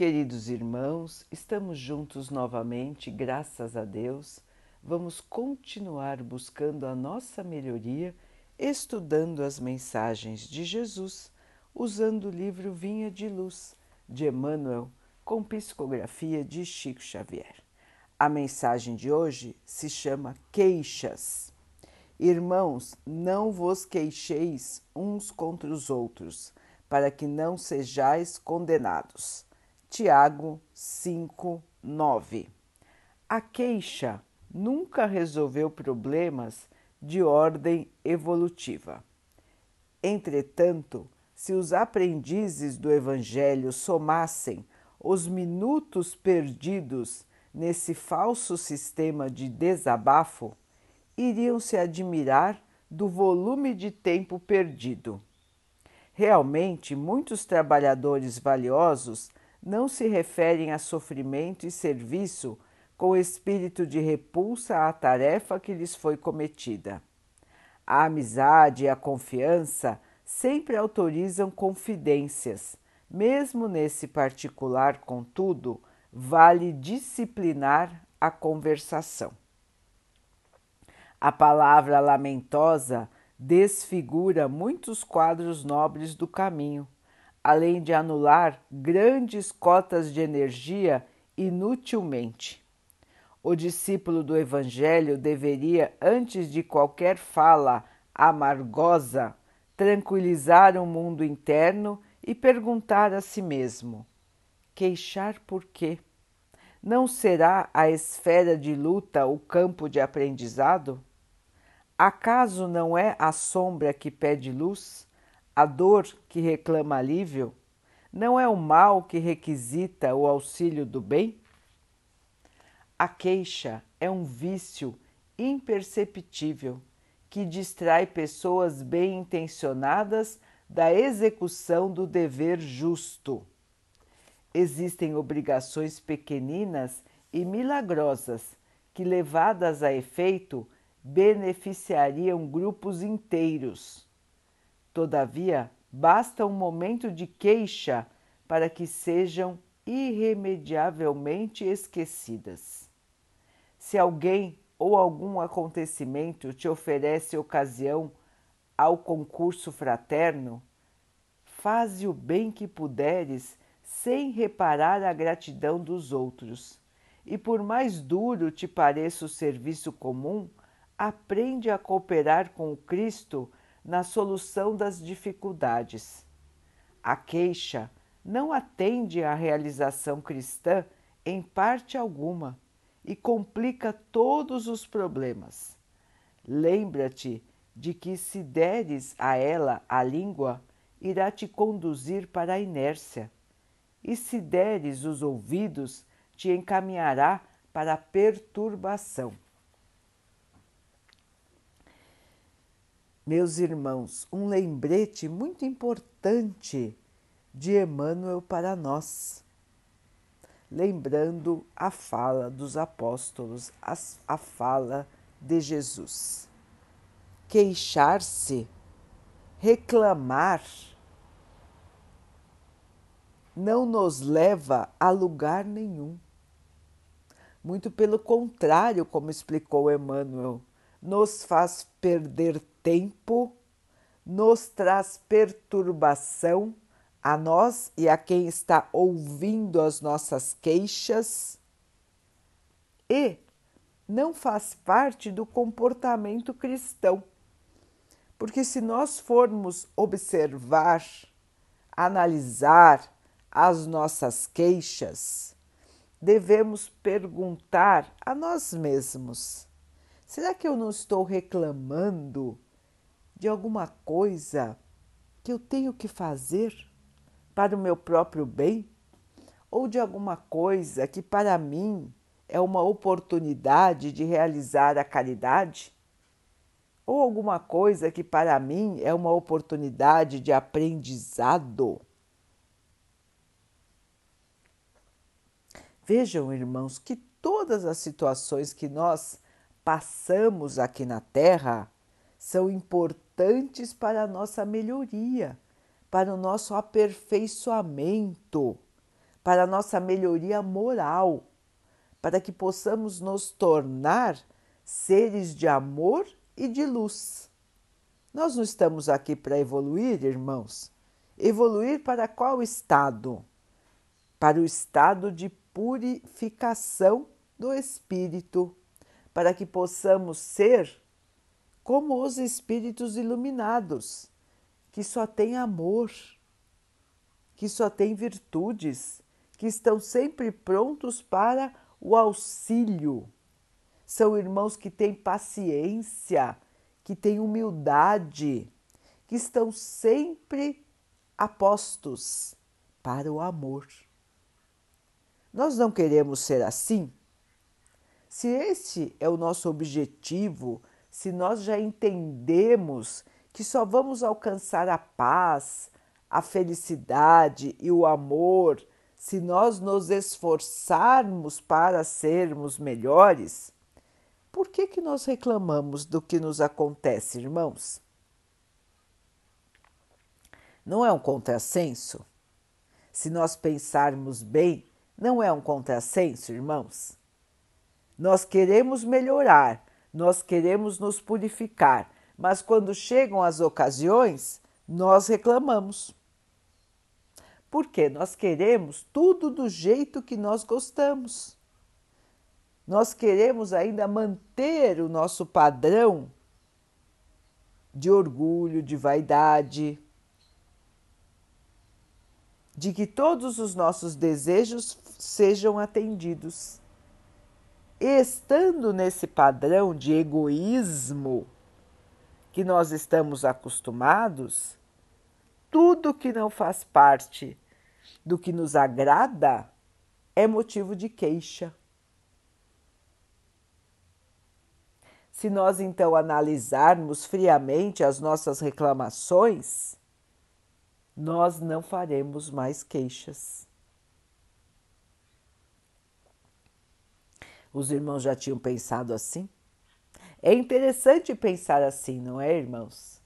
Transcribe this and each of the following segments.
queridos irmãos, estamos juntos novamente, graças a Deus. Vamos continuar buscando a nossa melhoria, estudando as mensagens de Jesus, usando o livro Vinha de Luz, de Emmanuel, com psicografia de Chico Xavier. A mensagem de hoje se chama Queixas. Irmãos, não vos queixeis uns contra os outros, para que não sejais condenados. Tiago 5, 9. A queixa nunca resolveu problemas de ordem evolutiva. Entretanto, se os aprendizes do Evangelho somassem os minutos perdidos nesse falso sistema de desabafo, iriam se admirar do volume de tempo perdido. Realmente, muitos trabalhadores valiosos não se referem a sofrimento e serviço com espírito de repulsa à tarefa que lhes foi cometida. A amizade e a confiança sempre autorizam confidências. Mesmo nesse particular, contudo, vale disciplinar a conversação. A palavra lamentosa desfigura muitos quadros nobres do caminho, além de anular grandes cotas de energia inutilmente. O discípulo do Evangelho deveria, antes de qualquer fala amargosa, tranquilizar o mundo interno e perguntar a si mesmo: queixar por quê? Não será a esfera de luta o campo de aprendizado? Acaso não é a sombra que pede luz, a dor que reclama alívio? Não é o mal que requisita o auxílio do bem? A queixa é um vício imperceptível que distrai pessoas bem intencionadas da execução do dever justo. Existem obrigações pequeninas e milagrosas que, levadas a efeito, beneficiariam grupos inteiros. Todavia, basta um momento de queixa para que sejam irremediavelmente esquecidas. Se alguém ou algum acontecimento te oferece ocasião ao concurso fraterno, faze o bem que puderes sem reparar a gratidão dos outros. E por mais duro te pareça o serviço comum, aprende a cooperar com o Cristo na solução das dificuldades. A queixa não atende à realização cristã em parte alguma e complica todos os problemas. Lembra-te de que, se deres a ela a língua, irá te conduzir para a inércia, e se deres os ouvidos, te encaminhará para a perturbação. Meus irmãos, um lembrete muito importante de Emmanuel para nós lembrando a fala dos apóstolos, a, a fala de Jesus. Queixar-se, reclamar, não nos leva a lugar nenhum. Muito pelo contrário, como explicou Emmanuel, nos faz perder tempo, nos traz perturbação a nós e a quem está ouvindo as nossas queixas e não faz parte do comportamento cristão. Porque se nós formos observar, analisar as nossas queixas, devemos perguntar a nós mesmos: será que eu não estou reclamando de alguma coisa que eu tenho que fazer? para o meu próprio bem ou de alguma coisa que para mim é uma oportunidade de realizar a caridade? Ou alguma coisa que para mim é uma oportunidade de aprendizado? Vejam, irmãos, que todas as situações que nós passamos aqui na Terra são importantes para a nossa melhoria para o nosso aperfeiçoamento, para a nossa melhoria moral, para que possamos nos tornar seres de amor e de luz. Nós não estamos aqui para evoluir, irmãos. Evoluir para qual estado? Para o estado de purificação do espírito, para que possamos ser como os espíritos iluminados, que só têm amor, que só têm virtudes, que estão sempre prontos para o auxílio. São irmãos que têm paciência, que têm humildade, que estão sempre apostos para o amor. Nós não queremos ser assim? Se este é o nosso objetivo, se nós já entendemos que só vamos alcançar a paz, a felicidade e o amor se nós nos esforçarmos para sermos melhores, por que, que nós reclamamos do que nos acontece, irmãos? Não é um contrassenso? Se nós pensarmos bem, não é um contrassenso, irmãos? Nós queremos melhorar, nós queremos nos purificar, mas quando chegam as ocasiões, nós reclamamos. Porque nós queremos tudo do jeito que nós gostamos. Nós queremos ainda manter o nosso padrão de orgulho, de vaidade, de que todos os nossos desejos sejam atendidos. Estando nesse padrão de egoísmo que nós estamos acostumados, tudo que não faz parte do que nos agrada é motivo de queixa. Se nós então analisarmos friamente as nossas reclamações, nós não faremos mais queixas. Os irmãos já tinham pensado assim? É interessante pensar assim, não é, irmãos?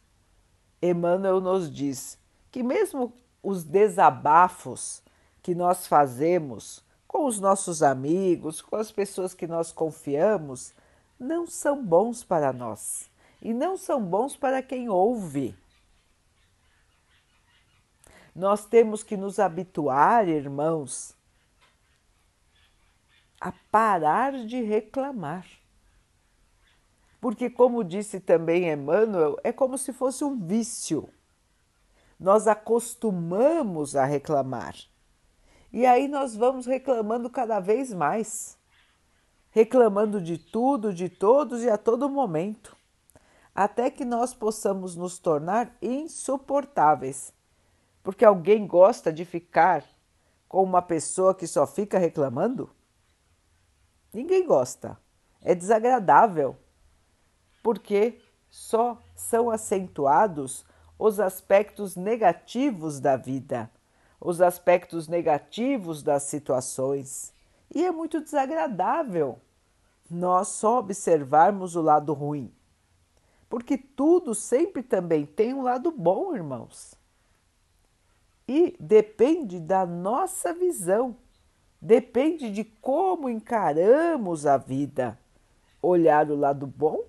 Emmanuel nos diz que, mesmo os desabafos que nós fazemos com os nossos amigos, com as pessoas que nós confiamos, não são bons para nós e não são bons para quem ouve. Nós temos que nos habituar, irmãos, a parar de reclamar. Porque, como disse também Emmanuel, é como se fosse um vício nós acostumamos a reclamar. E aí nós vamos reclamando cada vez mais, reclamando de tudo, de todos e a todo momento, até que nós possamos nos tornar insuportáveis. Porque alguém gosta de ficar com uma pessoa que só fica reclamando? Ninguém gosta. É desagradável, porque só são acentuados os aspectos negativos da vida, os aspectos negativos das situações. E é muito desagradável nós só observarmos o lado ruim, porque tudo sempre também tem um lado bom, irmãos. E depende da nossa visão, depende de como encaramos a vida. Olhar o lado bom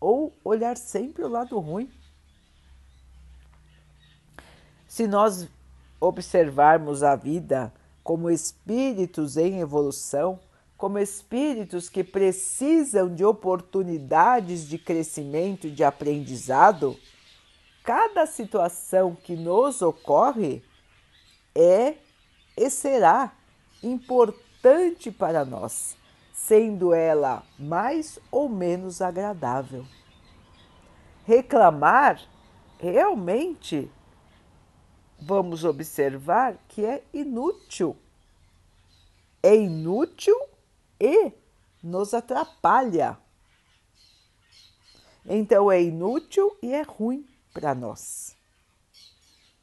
ou olhar sempre o lado ruim. Se nós observarmos a vida como espíritos em evolução, como espíritos que precisam de oportunidades de crescimento e de aprendizado, cada situação que nos ocorre é e será importante para nós, sendo ela mais ou menos agradável. Reclamar realmente vamos observar que é inútil. É inútil e nos atrapalha. Então é inútil e é ruim para nós.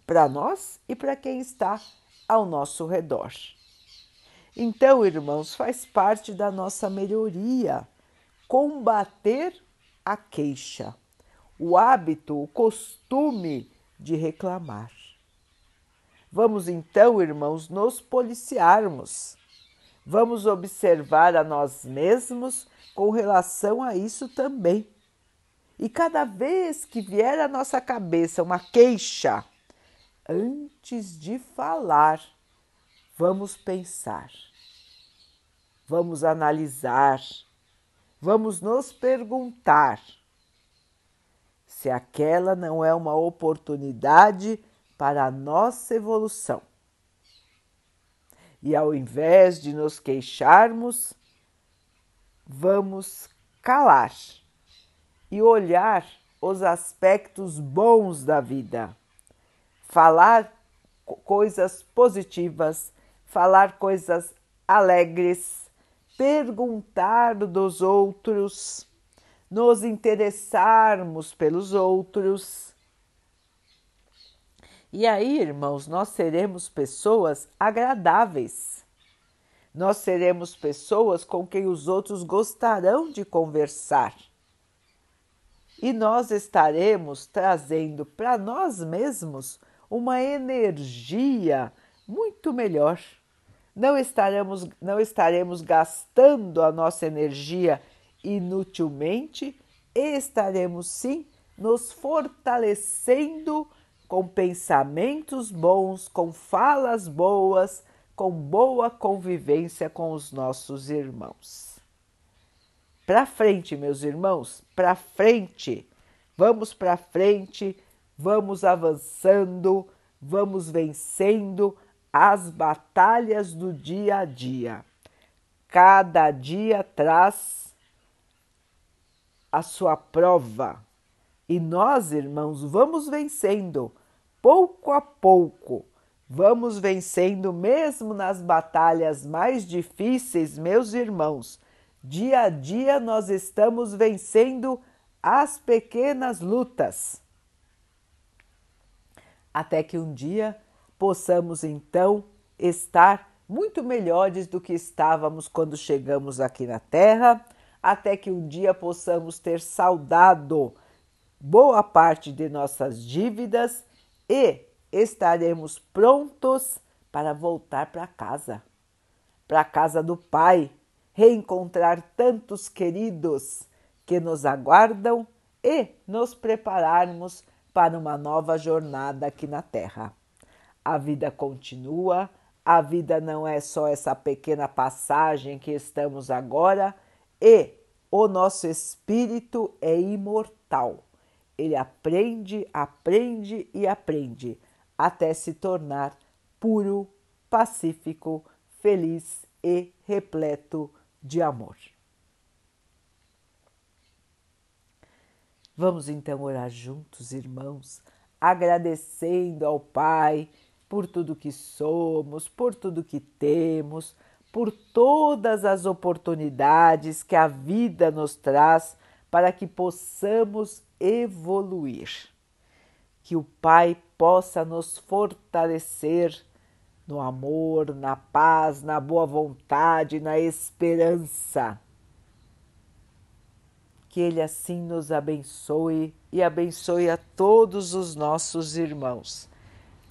Para nós e para quem está ao nosso redor. Então, irmãos, faz parte da nossa melhoria combater a queixa, o hábito, o costume de reclamar. Vamos então, irmãos, nos policiarmos. Vamos observar a nós mesmos com relação a isso também. E cada vez que vier à nossa cabeça uma queixa, antes de falar, vamos pensar, vamos analisar, vamos nos perguntar se aquela não é uma oportunidade para a nossa evolução. E ao invés de nos queixarmos, vamos calar e olhar os aspectos bons da vida, falar coisas positivas, falar coisas alegres, perguntar dos outros, nos interessarmos pelos outros. E aí, irmãos, nós seremos pessoas agradáveis. Nós seremos pessoas com quem os outros gostarão de conversar e nós estaremos trazendo para nós mesmos uma energia muito melhor. Não estaremos, não estaremos gastando a nossa energia inutilmente e estaremos sim nos fortalecendo com pensamentos bons, com falas boas, com boa convivência com os nossos irmãos. Para frente, meus irmãos, para frente. Vamos para frente, vamos avançando, vamos vencendo as batalhas do dia a dia. Cada dia traz a sua prova. E nós, irmãos, vamos vencendo pouco a pouco. Vamos vencendo mesmo nas batalhas mais difíceis, meus irmãos Dia a dia nós estamos vencendo as pequenas lutas. Até que um dia possamos então estar muito melhores do que estávamos quando chegamos aqui na Terra, até que um dia possamos ter saudado boa parte de nossas dívidas e estaremos prontos para voltar para casa, para a casa do Pai, reencontrar tantos queridos que nos aguardam e nos prepararmos para uma nova jornada aqui na Terra. A vida continua, a vida não é só essa pequena passagem que estamos agora e o nosso espírito é imortal. Ele aprende, aprende e aprende até se tornar puro, pacífico, feliz e repleto de amor. Vamos então orar juntos, irmãos, agradecendo ao Pai por tudo que somos, por tudo que temos, por todas as oportunidades que a vida nos traz para que possamos evoluir. Que o Pai possa nos fortalecer no amor, na paz, na boa vontade, na esperança. Que Ele assim nos abençoe e abençoe a todos os nossos irmãos.